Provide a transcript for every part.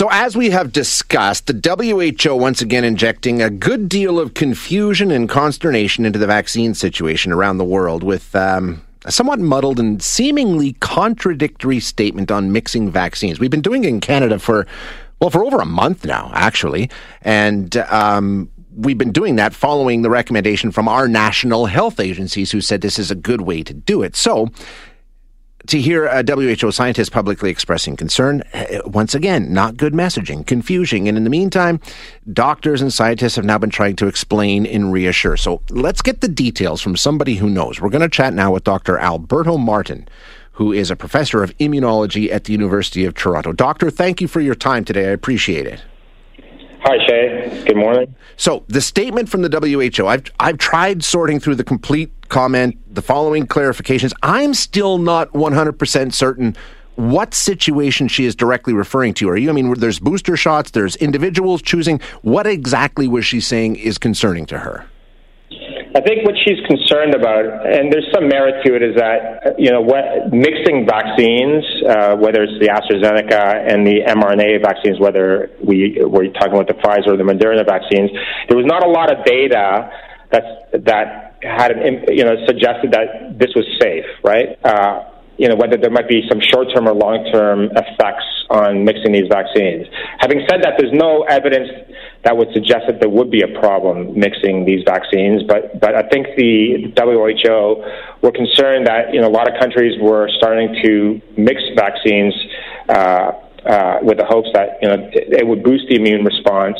So, as we have discussed, the WHO once again injecting a good deal of confusion and consternation into the vaccine situation around the world with um, a somewhat muddled and seemingly contradictory statement on mixing vaccines. We've been doing it in Canada for, well, for over a month now, actually. And um, we've been doing that following the recommendation from our national health agencies who said this is a good way to do it. So, to hear a WHO scientist publicly expressing concern, eh, once again, not good messaging, confusing. And in the meantime, doctors and scientists have now been trying to explain and reassure. So let's get the details from somebody who knows. We're going to chat now with Dr. Alberto Martin, who is a professor of immunology at the University of Toronto. Doctor, thank you for your time today. I appreciate it. Hi, Shay. Good morning. So, the statement from the WHO, I've, I've tried sorting through the complete comment, the following clarifications. I'm still not 100% certain what situation she is directly referring to. Are you? I mean, there's booster shots, there's individuals choosing. What exactly was she saying is concerning to her? I think what she's concerned about, and there's some merit to it, is that you know what, mixing vaccines, uh, whether it's the AstraZeneca and the mRNA vaccines, whether we we're talking about the Pfizer or the Moderna vaccines, there was not a lot of data that's that had an, you know suggested that this was safe, right? Uh, you know whether there might be some short-term or long-term effects on mixing these vaccines. Having said that, there's no evidence that would suggest that there would be a problem mixing these vaccines. But but I think the WHO were concerned that you know a lot of countries were starting to mix vaccines uh, uh, with the hopes that you know it would boost the immune response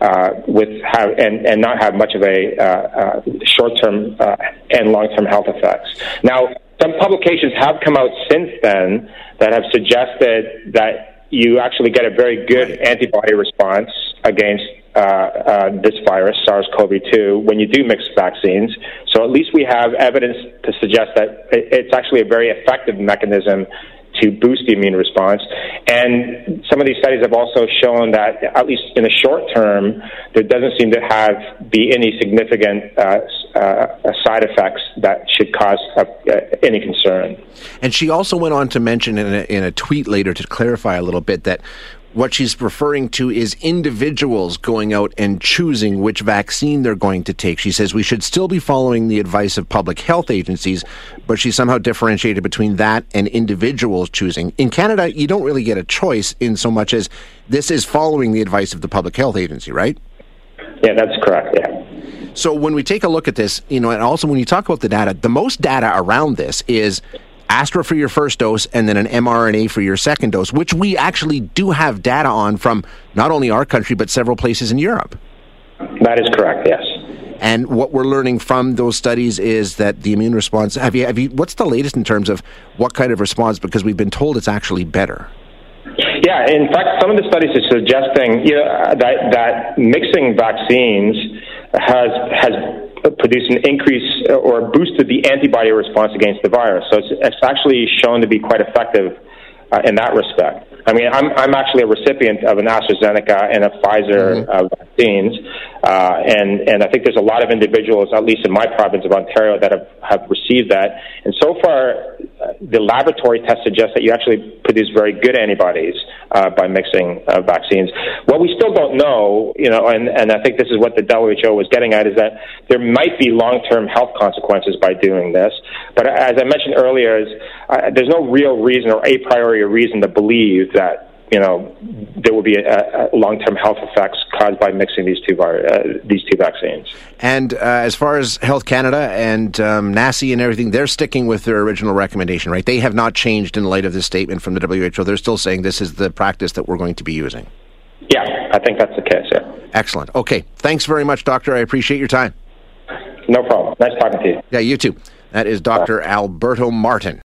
uh, with have, and, and not have much of a uh, uh, short-term uh, and long-term health effects. Now, some publications have come out since then that have suggested that you actually get a very good antibody response against uh, uh, this virus, SARS-CoV-2, when you do mix vaccines. So at least we have evidence to suggest that it's actually a very effective mechanism to boost the immune response. And some of these studies have also shown that, at least in the short term, there doesn't seem to have be any significant uh, uh, side effects that should cause uh, any concern. And she also went on to mention in a, in a tweet later to clarify a little bit that what she's referring to is individuals going out and choosing which vaccine they're going to take. She says we should still be following the advice of public health agencies, but she somehow differentiated between that and individuals choosing. In Canada, you don't really get a choice in so much as this is following the advice of the public health agency, right? Yeah, that's correct. Yeah. So when we take a look at this, you know, and also when you talk about the data, the most data around this is Astra for your first dose and then an mRNA for your second dose, which we actually do have data on from not only our country, but several places in Europe. That is correct, yes. And what we're learning from those studies is that the immune response. Have you? Have you? What's the latest in terms of what kind of response? Because we've been told it's actually better. Yeah, in fact, some of the studies are suggesting you know, that that mixing vaccines has has produced an increase or boosted the antibody response against the virus. So it's, it's actually shown to be quite effective uh, in that respect. I mean, I'm, I'm actually a recipient of an AstraZeneca and a Pfizer mm-hmm. uh, vaccines, uh, and and I think there's a lot of individuals, at least in my province of Ontario, that have, have received that. And so far, the laboratory test suggests that you actually produce very good antibodies uh, by mixing uh, vaccines. What we still don't know, you know, and, and I think this is what the WHO was getting at, is that there might be long-term health consequences by doing this. But as I mentioned earlier, is uh, there's no real reason or a priori reason to believe that you know there will be a, a long-term health effects caused by mixing these two uh, these two vaccines. And uh, as far as Health Canada and um, NACI and everything, they're sticking with their original recommendation, right? They have not changed in light of this statement from the WHO. They're still saying this is the practice that we're going to be using. Yeah, I think that's the case. Yeah. Excellent. Okay, thanks very much, Doctor. I appreciate your time. No problem. Nice talking to you. Yeah, you too. That is Dr. Alberto Martin.